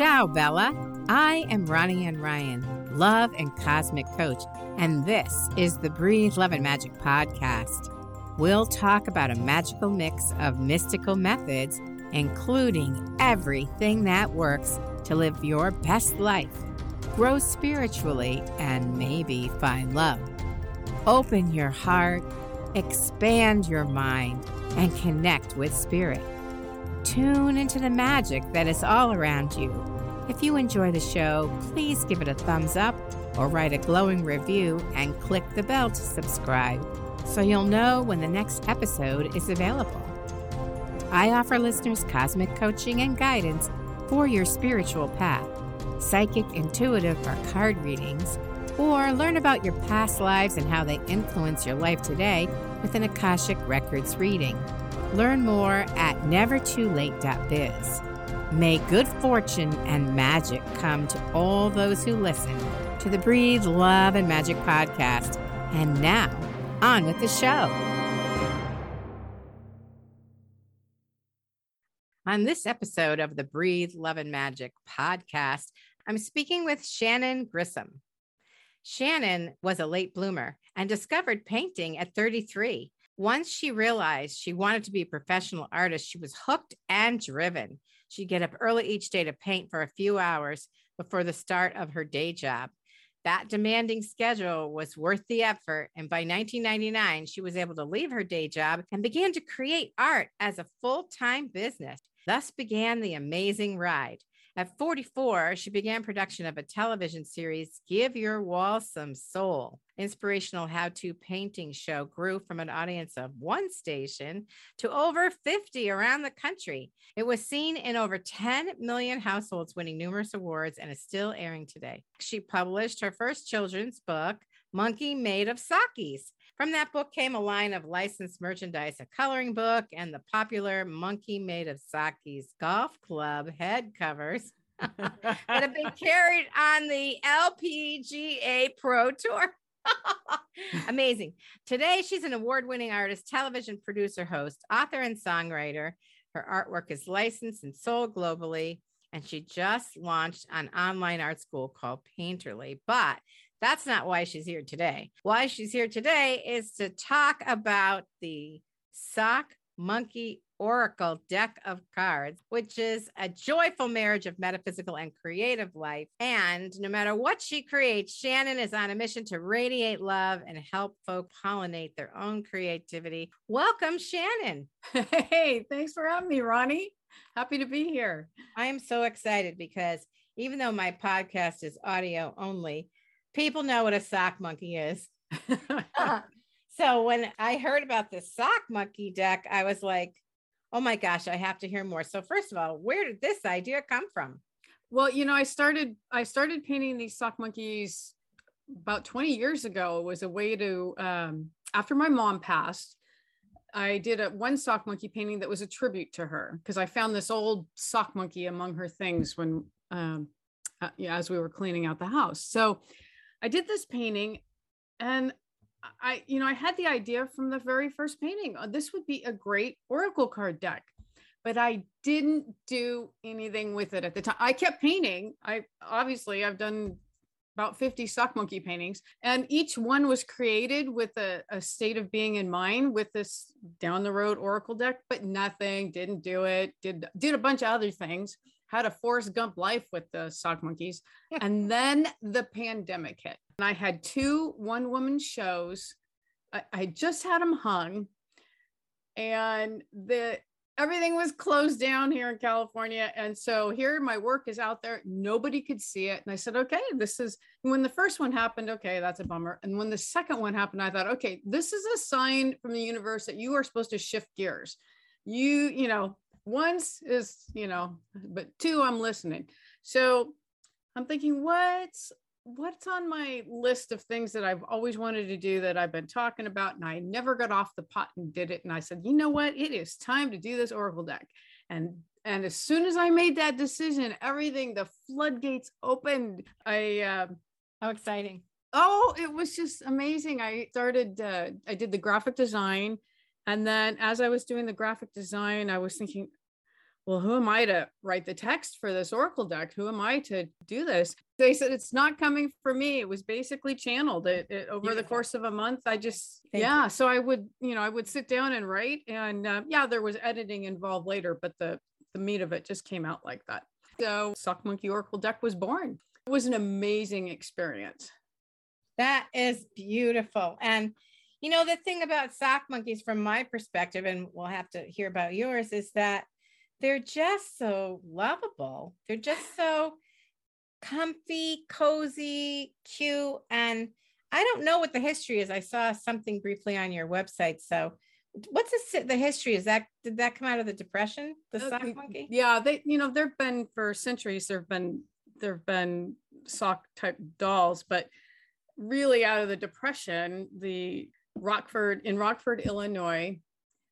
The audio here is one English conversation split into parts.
Ciao, Bella. I am Ronnie Ann Ryan, love and cosmic coach, and this is the Breathe Love and Magic podcast. We'll talk about a magical mix of mystical methods, including everything that works to live your best life, grow spiritually, and maybe find love. Open your heart, expand your mind, and connect with spirit. Tune into the magic that is all around you. If you enjoy the show, please give it a thumbs up or write a glowing review and click the bell to subscribe so you'll know when the next episode is available. I offer listeners cosmic coaching and guidance for your spiritual path, psychic, intuitive, or card readings, or learn about your past lives and how they influence your life today with an Akashic Records reading. Learn more at nevertoolate.biz. May good fortune and magic come to all those who listen to the Breathe Love and Magic podcast. And now, on with the show. On this episode of the Breathe Love and Magic podcast, I'm speaking with Shannon Grissom. Shannon was a late bloomer and discovered painting at 33 once she realized she wanted to be a professional artist, she was hooked and driven. She'd get up early each day to paint for a few hours before the start of her day job. That demanding schedule was worth the effort. And by 1999, she was able to leave her day job and began to create art as a full time business. Thus began the amazing ride. At 44, she began production of a television series, Give Your Wall Some Soul. Inspirational how to painting show grew from an audience of one station to over 50 around the country. It was seen in over 10 million households, winning numerous awards, and is still airing today. She published her first children's book, Monkey Made of Socks. From that book came a line of licensed merchandise, a coloring book, and the popular Monkey Made of Socks golf club head covers that have been carried on the LPGA Pro Tour. Amazing. Today, she's an award winning artist, television producer, host, author, and songwriter. Her artwork is licensed and sold globally, and she just launched an online art school called Painterly. But that's not why she's here today. Why she's here today is to talk about the Sock Monkey Oracle deck of cards, which is a joyful marriage of metaphysical and creative life. And no matter what she creates, Shannon is on a mission to radiate love and help folk pollinate their own creativity. Welcome, Shannon. Hey, thanks for having me, Ronnie. Happy to be here. I am so excited because even though my podcast is audio only, people know what a sock monkey is. so when I heard about the sock monkey deck, I was like, oh my gosh, I have to hear more. So first of all, where did this idea come from? Well, you know, I started I started painting these sock monkeys about 20 years ago. It was a way to um, after my mom passed, I did a one sock monkey painting that was a tribute to her because I found this old sock monkey among her things when um, uh, yeah, as we were cleaning out the house. So I did this painting and I, you know, I had the idea from the very first painting. Uh, this would be a great oracle card deck, but I didn't do anything with it at the time. I kept painting. I obviously I've done about 50 sock monkey paintings, and each one was created with a, a state of being in mind with this down the road oracle deck, but nothing, didn't do it, did did a bunch of other things had a Forrest Gump life with the sock monkeys. and then the pandemic hit. And I had two one woman shows. I, I just had them hung. And the everything was closed down here in California. And so here my work is out there. Nobody could see it. And I said, okay, this is when the first one happened. Okay, that's a bummer. And when the second one happened, I thought, okay, this is a sign from the universe that you are supposed to shift gears. You, you know, once is you know but two i'm listening. So i'm thinking what's what's on my list of things that i've always wanted to do that i've been talking about and i never got off the pot and did it. And i said you know what? It is time to do this oracle deck. And and as soon as i made that decision everything the floodgates opened. I uh, how exciting. Oh it was just amazing. I started uh, i did the graphic design and then as I was doing the graphic design, I was thinking, well, who am I to write the text for this Oracle deck? Who am I to do this? They said it's not coming for me. It was basically channeled it, it over Beautiful. the course of a month. I just, Thank yeah. You. So I would, you know, I would sit down and write, and uh, yeah, there was editing involved later, but the the meat of it just came out like that. So Sock Monkey Oracle deck was born. It was an amazing experience. That is beautiful. And you know, the thing about sock monkeys from my perspective, and we'll have to hear about yours, is that they're just so lovable. They're just so comfy, cozy, cute. And I don't know what the history is. I saw something briefly on your website. So what's the, the history? Is that did that come out of the depression? The uh, sock monkey? Yeah, they you know, there've been for centuries, there've been there've been sock type dolls, but really out of the depression, the Rockford in Rockford, Illinois,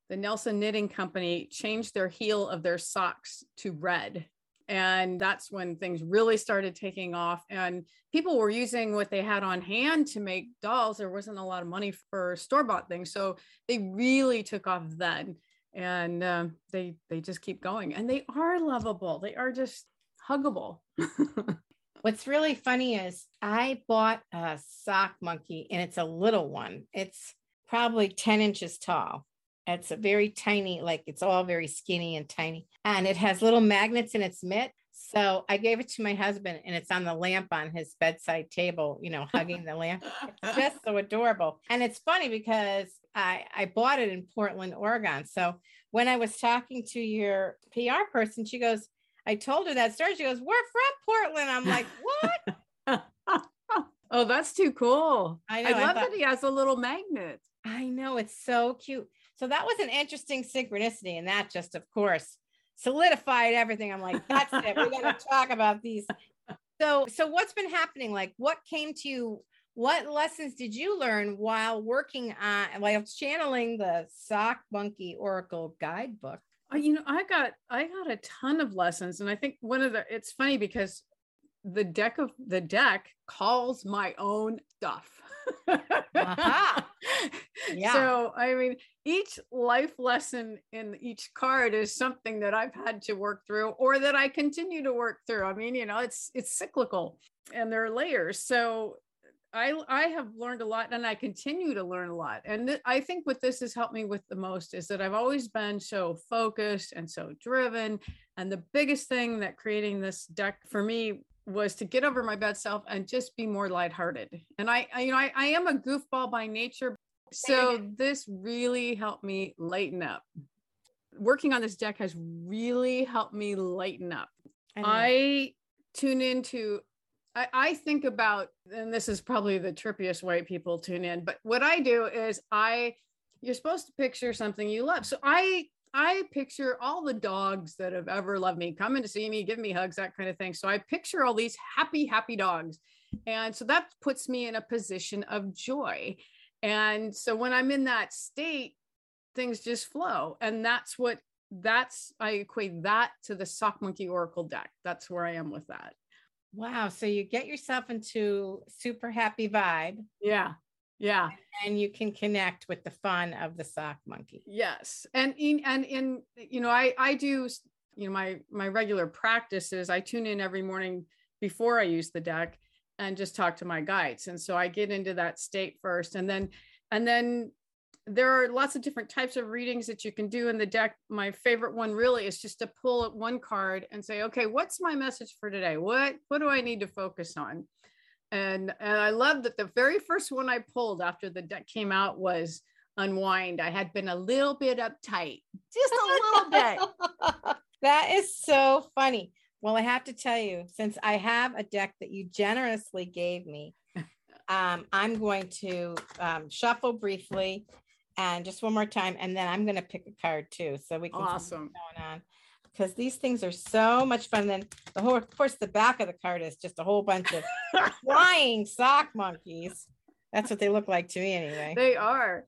the Nelson Knitting Company changed their heel of their socks to red. And that's when things really started taking off. And people were using what they had on hand to make dolls. There wasn't a lot of money for store bought things. So they really took off then. And uh, they they just keep going. And they are lovable. They are just huggable. What's really funny is I bought a sock monkey and it's a little one. It's probably 10 inches tall. It's a very tiny, like it's all very skinny and tiny. And it has little magnets in its mitt. So I gave it to my husband and it's on the lamp on his bedside table, you know, hugging the lamp. It's just so adorable. And it's funny because I, I bought it in Portland, Oregon. So when I was talking to your PR person, she goes, I told her that story. She goes, We're from Portland. I'm like, What? oh, that's too cool. I know. I love I thought, that he has a little magnet. I know. It's so cute. So that was an interesting synchronicity. And that just, of course, solidified everything. I'm like, that's it. We got to talk about these. So, so what's been happening? Like, what came to you? What lessons did you learn while working on, while channeling the Sock Monkey Oracle Guidebook? you know i got i got a ton of lessons and i think one of the it's funny because the deck of the deck calls my own stuff uh-huh. yeah. so i mean each life lesson in each card is something that i've had to work through or that i continue to work through i mean you know it's it's cyclical and there are layers so I I have learned a lot and I continue to learn a lot. And th- I think what this has helped me with the most is that I've always been so focused and so driven. And the biggest thing that creating this deck for me was to get over my bad self and just be more lighthearted. And I, I you know, I, I am a goofball by nature. So this really helped me lighten up. Working on this deck has really helped me lighten up. I, I tune into I, I think about, and this is probably the trippiest way people tune in, but what I do is I, you're supposed to picture something you love. So I, I picture all the dogs that have ever loved me, coming to see me, give me hugs, that kind of thing. So I picture all these happy, happy dogs. And so that puts me in a position of joy. And so when I'm in that state, things just flow. And that's what that's I equate that to the sock monkey oracle deck. That's where I am with that. Wow. So you get yourself into super happy vibe. Yeah. Yeah. And you can connect with the fun of the sock monkey. Yes. And in and in, you know, I I do, you know, my my regular practices, I tune in every morning before I use the deck and just talk to my guides. And so I get into that state first and then and then there are lots of different types of readings that you can do in the deck. My favorite one really is just to pull one card and say, okay, what's my message for today? What what do I need to focus on? And and I love that the very first one I pulled after the deck came out was unwind. I had been a little bit uptight, just a little bit. that is so funny. Well, I have to tell you, since I have a deck that you generously gave me, um, I'm going to um, shuffle briefly and just one more time, and then I'm going to pick a card too, so we can awesome going on because these things are so much fun. And then the whole, of course, the back of the card is just a whole bunch of flying sock monkeys. That's what they look like to me, anyway. They are.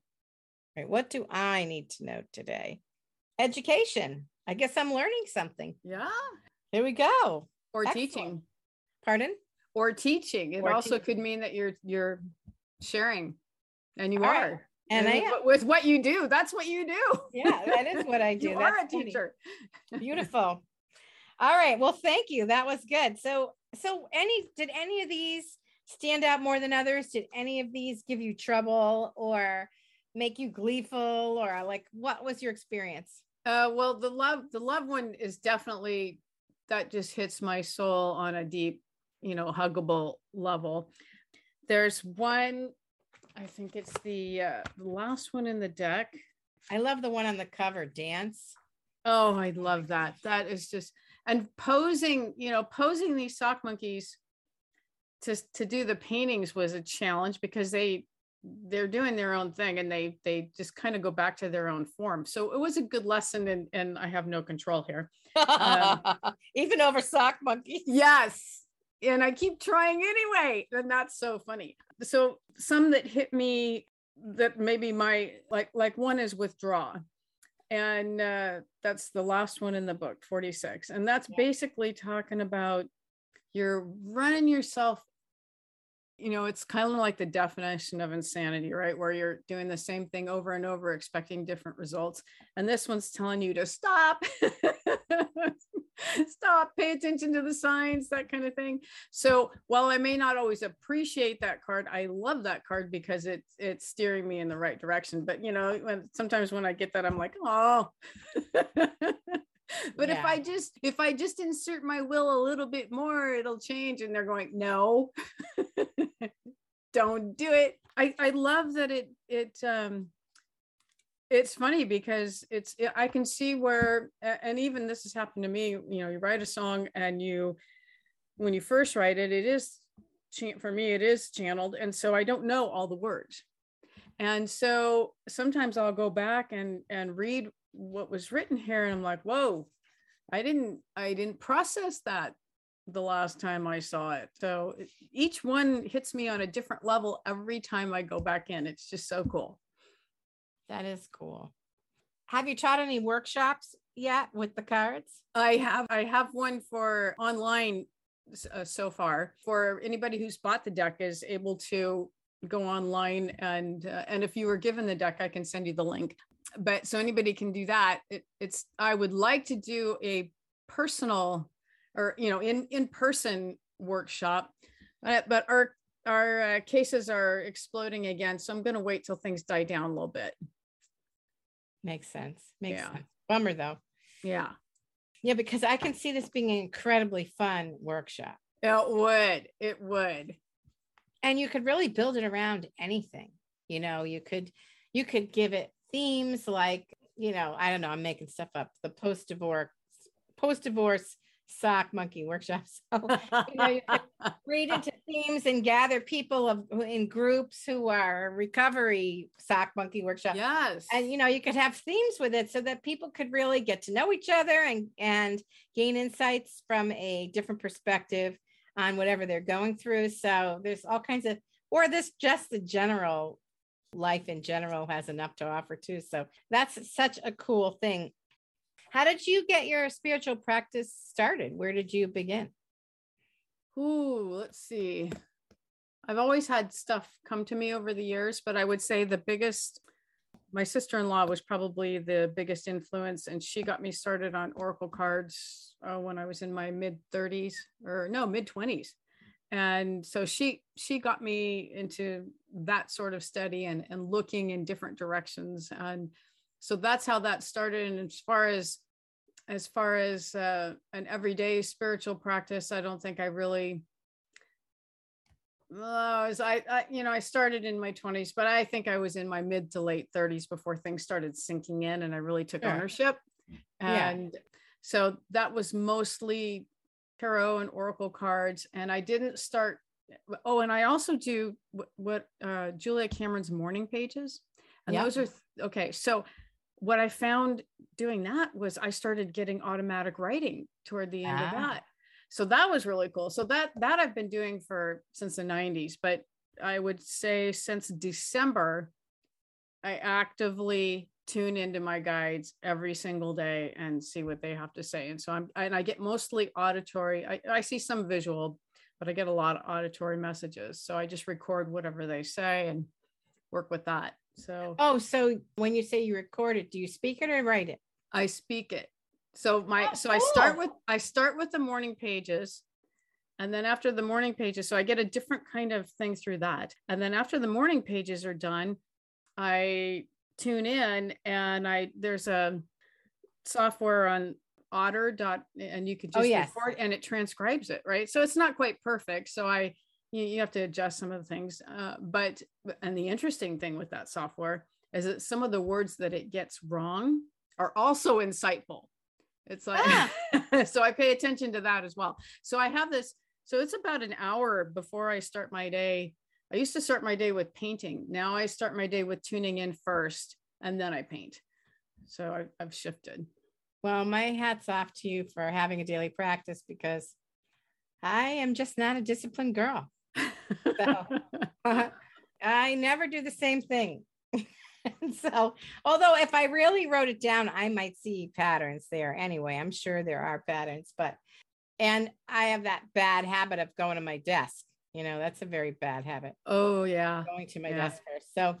Right. What do I need to know today? Education. I guess I'm learning something. Yeah. Here we go. Or Excellent. teaching. Pardon? Or teaching. It or also teaching. could mean that you're you're sharing, and you All are. Right And I am. with what you do, that's what you do. Yeah, that is what I do. you That's are a funny. teacher. Beautiful. All right. Well, thank you. That was good. So, so any did any of these stand out more than others? Did any of these give you trouble or make you gleeful or like what was your experience? Uh, well, the love, the love one is definitely that just hits my soul on a deep, you know, huggable level. There's one, I think it's the uh, last one in the deck. I love the one on the cover, dance. Oh, I love that. That is just and posing, you know, posing these sock monkeys to to do the paintings was a challenge because they they're doing their own thing and they they just kind of go back to their own form. So it was a good lesson and and I have no control here. Um, Even over sock monkeys. Yes. And I keep trying anyway. And that's so funny. So some that hit me that maybe my like like one is withdraw. And uh, that's the last one in the book, 46. And that's Yeah. basically talking about you're running yourself. You know, it's kind of like the definition of insanity, right? Where you're doing the same thing over and over, expecting different results. And this one's telling you to stop. stop, pay attention to the signs, that kind of thing. So while I may not always appreciate that card, I love that card because it's it's steering me in the right direction. But you know, when sometimes when I get that, I'm like, oh. but if I just if I just insert my will a little bit more, it'll change. And they're going, no, don't do it. I, I love that it it um it's funny because it's i can see where and even this has happened to me you know you write a song and you when you first write it it is for me it is channeled and so i don't know all the words. And so sometimes i'll go back and and read what was written here and i'm like whoa i didn't i didn't process that the last time i saw it. So each one hits me on a different level every time i go back in. It's just so cool That is cool. Have you taught any workshops yet with the cards? I have I have one for online uh, so far for anybody who's bought the deck is able to go online and uh, and if you were given the deck I can send you the link but so anybody can do that it, it's I would like to do a personal or you know in in person workshop uh, but our our uh, cases are exploding again so I'm going to wait till things die down a little bit Makes sense. Makes Yeah. sense. Bummer though. yeah Yeah, because I can see this being an incredibly fun workshop. it would it would And you could really build it around anything. You know, you could you could give it themes like, you know, I don't know, I'm making stuff up. The post-divorce post-divorce sock monkey workshop. So you know, you read into themes and gather people of in groups who are recovery sock monkey workshop. yes and you know you could have themes with it so that people could really get to know each other and and gain insights from a different perspective on whatever they're going through so there's all kinds of or this just the general life in general has enough to offer too so that's such a cool thing how did you get your spiritual practice started where did you begin Ooh, let's see. I've always had stuff come to me over the years, but I would say the biggest, my sister in law was probably the biggest influence, and she got me started on Oracle cards uh, when I was in my mid 30s or no, mid 20s. And so she she got me into that sort of study and and looking in different directions and so that's how that started and as far as as far as uh, an everyday spiritual practice, I don't think I really. Uh, as I, I, you know, I started in my 20s, but I think I was in my mid to late 30s before things started sinking in and I really took Sure. ownership. Yeah. And so that was mostly tarot and oracle cards. And I didn't start. Oh, and I also do what, what uh, Julia Cameron's morning pages. And Yeah. those are, th- okay. So what I found doing that was I started getting automatic writing toward the end of Ah. that. So that was really cool. So that that I've been doing for since the 90s, but I would say since December I actively tune into my guides every single day and see what they have to say. And so I'm and I get mostly auditory. I, I see some visual, but I get a lot of auditory messages. So I just record whatever they say and work with that. So Oh, so when you say you record it, do you speak it or write it? I speak it. So my Oh, so I start with I start with the morning pages. And then after the morning pages, so I get a different kind of thing through that. And then after the morning pages are done, I tune in and I there's a software on Otter dot and you could Oh, just yes. record and it transcribes it, right? So it's not quite perfect. So I you, you have to adjust some of the things. Uh, but and the interesting thing with that software is that some of the words that it gets wrong are also insightful. It's like Ah. so I pay attention to that as well. So I have this so it's about an hour before I start my day. I used to start my day with painting. Now I start my day with tuning in first and then I paint. So I've, I've shifted. Well, my hat's off to you for having a daily practice because I am just not a disciplined girl. So- uh-huh. I never do the same thing. And so, although if I really wrote it down, I might see patterns there anyway. I'm sure there are patterns, but and I have that bad habit of going to my desk. You know, that's a very bad habit, oh yeah. going to my Yeah. desk first. So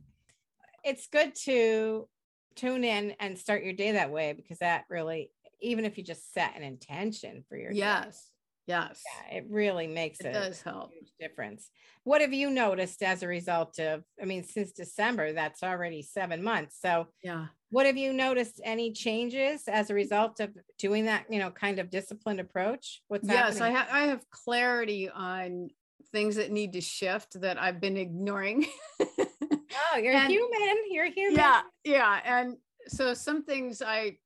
it's good to tune in and start your day that way because that really, even if you just set an intention for your day, Yes. Yes. yeah, it really makes It a does help. huge difference. What have you noticed as a result of, I mean, since December, that's already seven months. So Yeah. what have you noticed? Any changes as a result of doing that, you know, kind of disciplined approach? What's Yes, I happening? have I have clarity on things that need to shift that I've been ignoring. Oh, you're and- human. You're human. yeah yeah and so some things i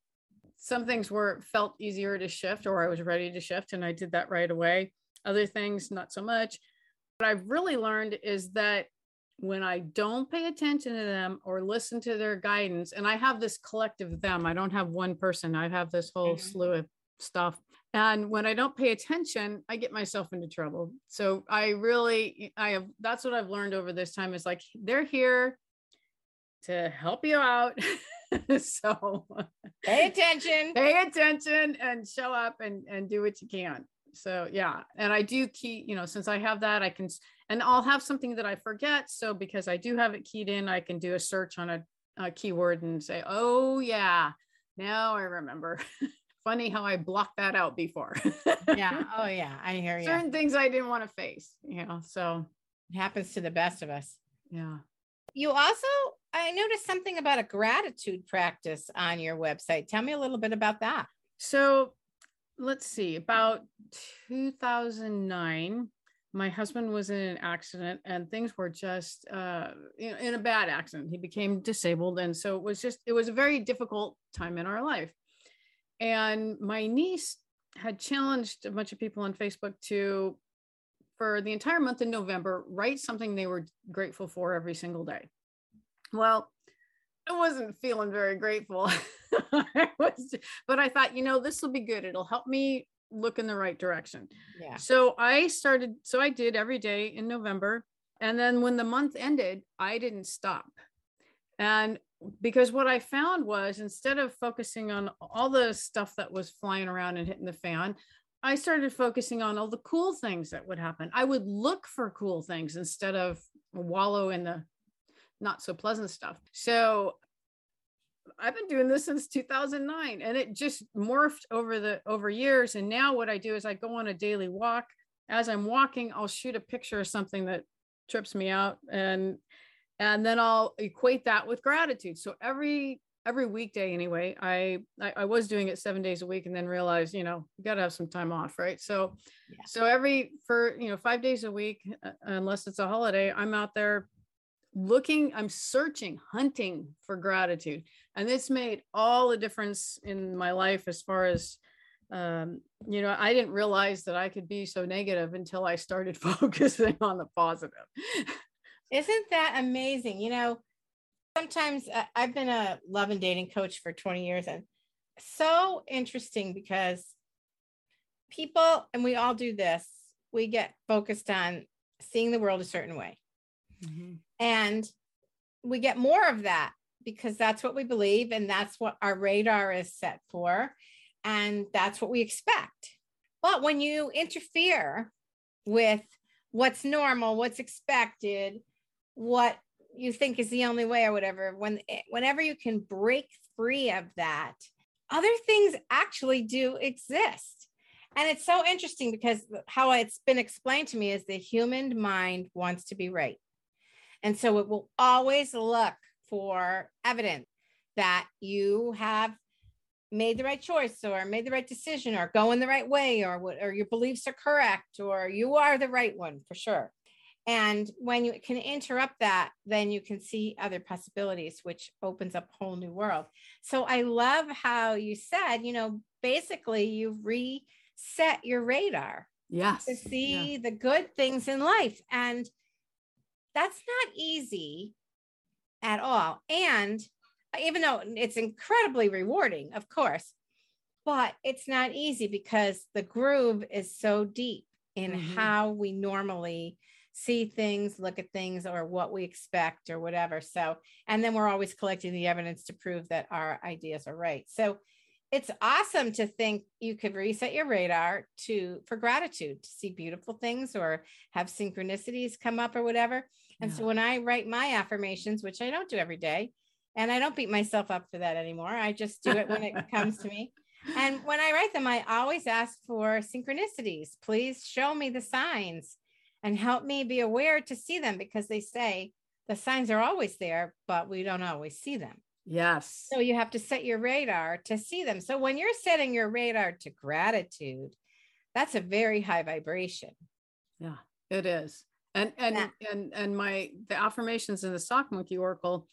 some things were felt easier to shift or i was ready to shift and i did that right away. Other things not so much. What i've really learned is that when i don't pay attention to them or listen to their guidance and i have this collective them i don't have one person i have this whole Mhm. slew of stuff. And when i don't pay attention i get myself into trouble. So i really i have that's what i've learned over this time is like they're here to help you out so Pay attention. pay attention and show up and and do what you can so yeah and i do key you know since i have that i can and i'll have something that i forget so because i do have it keyed in i can do a search on a, a keyword and say oh yeah now i remember funny how i blocked that out before Yeah. Oh, yeah. I hear you. certain things i didn't want to face you know so It happens to the best of us. yeah You also, I noticed something about a gratitude practice on your website. Tell me a little bit about that. So let's see, about 2009, my husband was in an accident and things were just uh, know, in a bad accident. He became disabled. And so it was just, it was a very difficult time in our life. And my niece had challenged a bunch of people on Facebook to, for the entire month in November, write something they were grateful for every single day. Well, I wasn't feeling very grateful. I was, but I thought, you know, this will be good. It'll help me look in the right direction. Yeah. So I started, so I did every day in November. And then when the month ended, I didn't stop. And because what I found was instead of focusing on all the stuff that was flying around and hitting the fan, I started focusing on all the cool things that would happen. I would look for cool things instead of wallow in the not so pleasant stuff. So I've been doing this since 2009 and it just morphed over the over years and now what I do is I go on a daily walk as I'm walking I'll shoot a picture of something that trips me out and and then I'll equate that with gratitude so every every weekday anyway I I, I was doing it 7 days a week and then realized you know you got to have some time off right so Yeah. so every for you know 5 days a week uh, unless it's a holiday I'm out there looking i'm searching hunting for gratitude and this made all the difference in my life as far as um, you know i didn't realize that i could be so negative until i started focusing on the positive Isn't that amazing? You know, sometimes uh, I've been a love and dating coach for 20 years and so interesting because people, and we all do this, we get focused on seeing the world a certain way. Mm-hmm. And we get more of that because that's what we believe and that's what our radar is set for. And that's what we expect. But when you interfere with what's normal, what's expected, what you think is the only way or whatever when whenever you can break free of that other things actually do exist and it's so interesting because how it's been explained to me is the human mind wants to be right and so it will always look for evidence that you have made the right choice or made the right decision or going the right way or what or your beliefs are correct or you are the right one for sure and when you can interrupt that, then you can see other possibilities, which opens up a whole new world. So I love how you said, you know, basically you reset your radar. Yes. To see yeah. the good things in life. And that's not easy at all. And even though it's incredibly rewarding, of course, but it's not easy because the groove is so deep in mm-hmm. how we normally see things, look at things, or what we expect, or whatever. So, and then we're always collecting the evidence to prove that our ideas are right. So, it's awesome to think you could reset your radar to for gratitude to see beautiful things or have synchronicities come up or whatever. And yeah. so when I write my affirmations, which I don't do every day, and I don't beat myself up for that anymore, I just do it when it comes to me. And when I write them, I always ask for synchronicities. Please show me the signs and help me be aware to see them because they say the signs are always there, but we don't always see them. Yes. So you have to set your radar to see them. So when you're setting your radar to gratitude, that's a very high vibration. Yeah, it is. And and yeah. and and my the affirmations in the sock monkey oracle,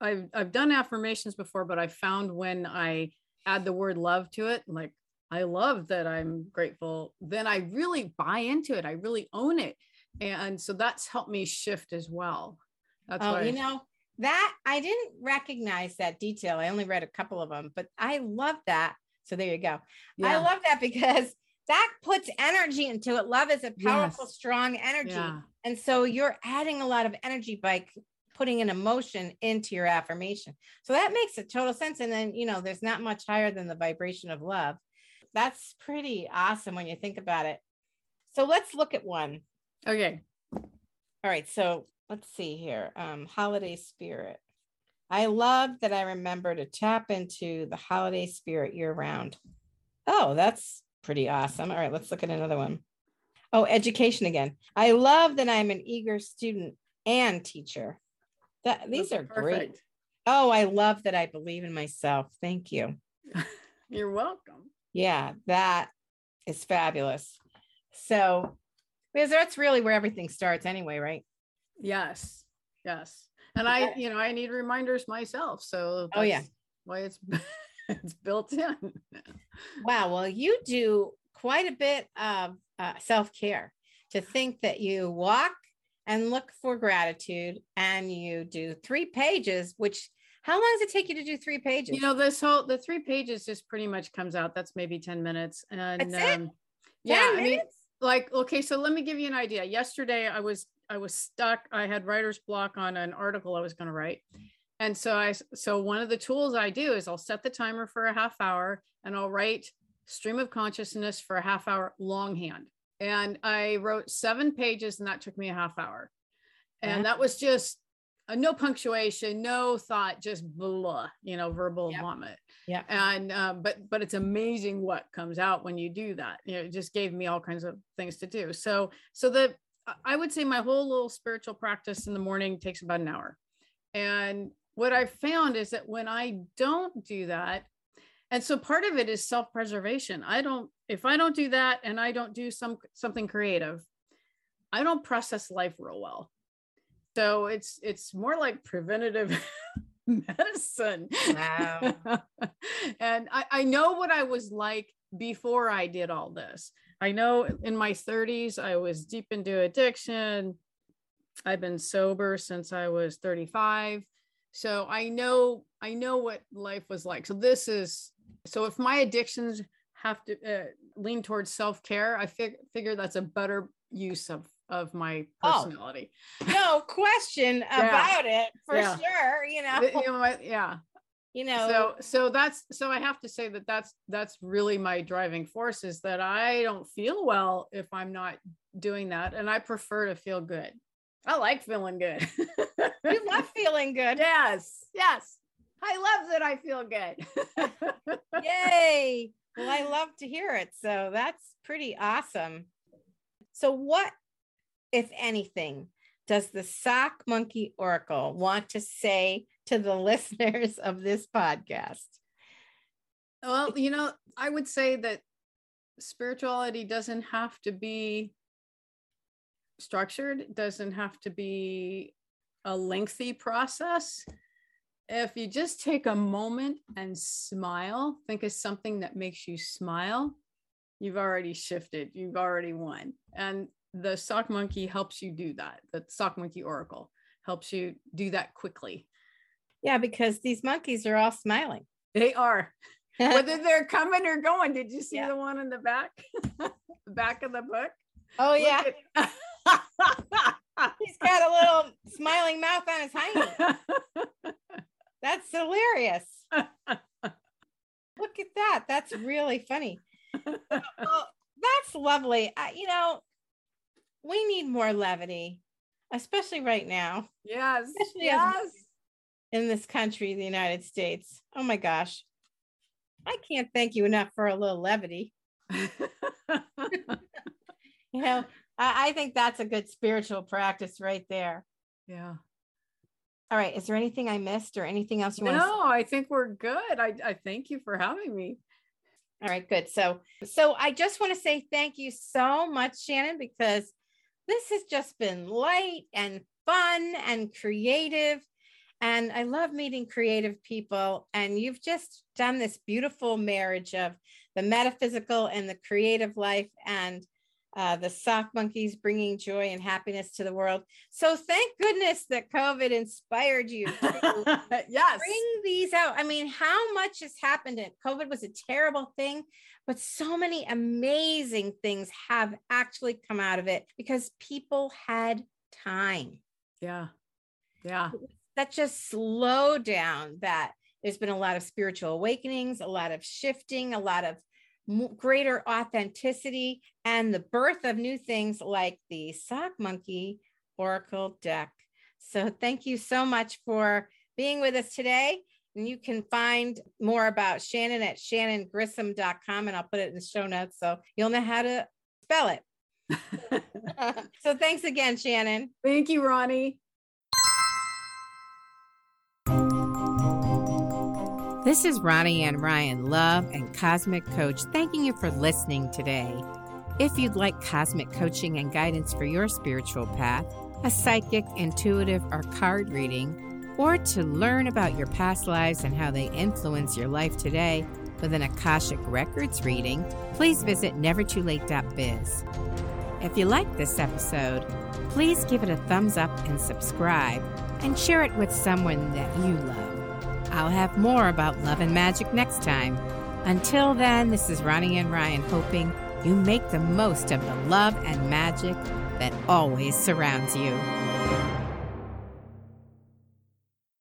I've I've done affirmations before, but I found when I add the word love to it, like I love that I'm grateful, then I really buy into it. I really own it. And so that's helped me shift as well. That's oh, you know, that I didn't recognize that detail. I only read a couple of them, but I love that. So there you go. Yeah. I love that because that puts energy into it. Love is a powerful, yes. strong energy. Yeah. And so you're adding a lot of energy by putting an emotion into your affirmation. So that makes a total sense. And then, you know, there's not much higher than the vibration of love that's pretty awesome when you think about it. So let's look at one. Okay. All right. So let's see here. Um, holiday spirit. I love that I remember to tap into the holiday spirit year round. Oh, that's pretty awesome. All right, let's look at another one. Oh, education again. I love that I'm an eager student and teacher. That these Those are, are great. Oh, I love that I believe in myself. Thank you. You're welcome yeah, that is fabulous. So, because that's really where everything starts anyway, right? Yes. Yes. And I, you know, I need reminders myself. So, oh, yeah. Why it's it's built in. wow. Well, you do quite a bit of uh, self care to think that you walk and look for gratitude and you do three pages, which how long does it take you to do three pages? You know, this whole the three pages just pretty much comes out. That's maybe 10 minutes. And um, yeah, I mean, like, okay, so let me give you an idea. Yesterday I was I was stuck. I had writer's block on an article I was going to write. And so I so one of the tools I do is I'll set the timer for a half hour and I'll write stream of consciousness for a half hour longhand. And I wrote seven pages and that took me a half hour. And that was just uh, no punctuation, no thought, just blah, you know, verbal yep. vomit. Yeah. And um, but but it's amazing what comes out when you do that. You know, it just gave me all kinds of things to do. So so the I would say my whole little spiritual practice in the morning takes about an hour. And what I've found is that when I don't do that, and so part of it is self-preservation. I don't if I don't do that and I don't do some something creative, I don't process life real well. So it's it's more like preventative medicine. Wow. And I, I know what i was like before i did all this. I know in my 30s i was deep into addiction. I've been sober since i was 35 so i know i know what life was like so this is so if my addictions have to uh, lean towards self-care i fig- figure that's a better use of of my oh, personality. Oh, no question yeah. about it for yeah. sure. You know, you know yeah. You know, so so that's so I have to say that that's that's really my driving force is that I don't feel well if I'm not doing that, and I prefer to feel good. I like feeling good. you love feeling good. Yes. Yes. I love that I feel good. Yay. Well, I love to hear it. So that's pretty awesome. So, what, if anything, does the Sock Monkey Oracle want to say to the listeners of this podcast? Well, you know, I would say that spirituality doesn't have to be structured, it doesn't have to be a lengthy process. If you just take a moment and smile, think of something that makes you smile, you've already shifted, you've already won. And the sock monkey helps you do that. The sock monkey oracle helps you do that quickly. Yeah, because these monkeys are all smiling. They are. Whether they're coming or going. Did you see yeah. the one in the back? back of the book? Oh yeah. He's got a little smiling mouth on his hind. That's hilarious. Look at that. That's really funny. well, that's lovely. I, you know, we need more levity, especially right now. Yes. Especially yes. in this country, the United States. Oh my gosh. I can't thank you enough for a little levity. you know, I, I think that's a good spiritual practice right there. Yeah. All right. Is there anything I missed or anything else you want no, to No, I think we're good. I, I thank you for having me. All right, good. So, so I just want to say thank you so much, Shannon, because this has just been light and fun and creative. And I love meeting creative people. And you've just done this beautiful marriage of the metaphysical and the creative life. And uh, the sock monkeys bringing joy and happiness to the world. So thank goodness that COVID inspired you to yes. bring these out. I mean, how much has happened? And COVID was a terrible thing, but so many amazing things have actually come out of it because people had time. Yeah. Yeah. That just slowed down that there's been a lot of spiritual awakenings, a lot of shifting, a lot of greater authenticity and the birth of new things like the sock monkey oracle deck. So thank you so much for being with us today. And you can find more about shannon at shannongrissom.com and i'll put it in the show notes so you'll know how to spell it. So thanks again shannon. Thank you ronnie This is Ronnie Ann Ryan, Love and Cosmic Coach, thanking you for listening today. If you'd like cosmic coaching and guidance for your spiritual path, a psychic, intuitive, or card reading, or to learn about your past lives and how they influence your life today with an Akashic Records reading, please visit nevertoolate.biz. If you like this episode, please give it a thumbs up and subscribe, and share it with someone that you love. I'll have more about love and magic next time. Until then, this is Ronnie Ann Ryan hoping you make the most of the love and magic that always surrounds you.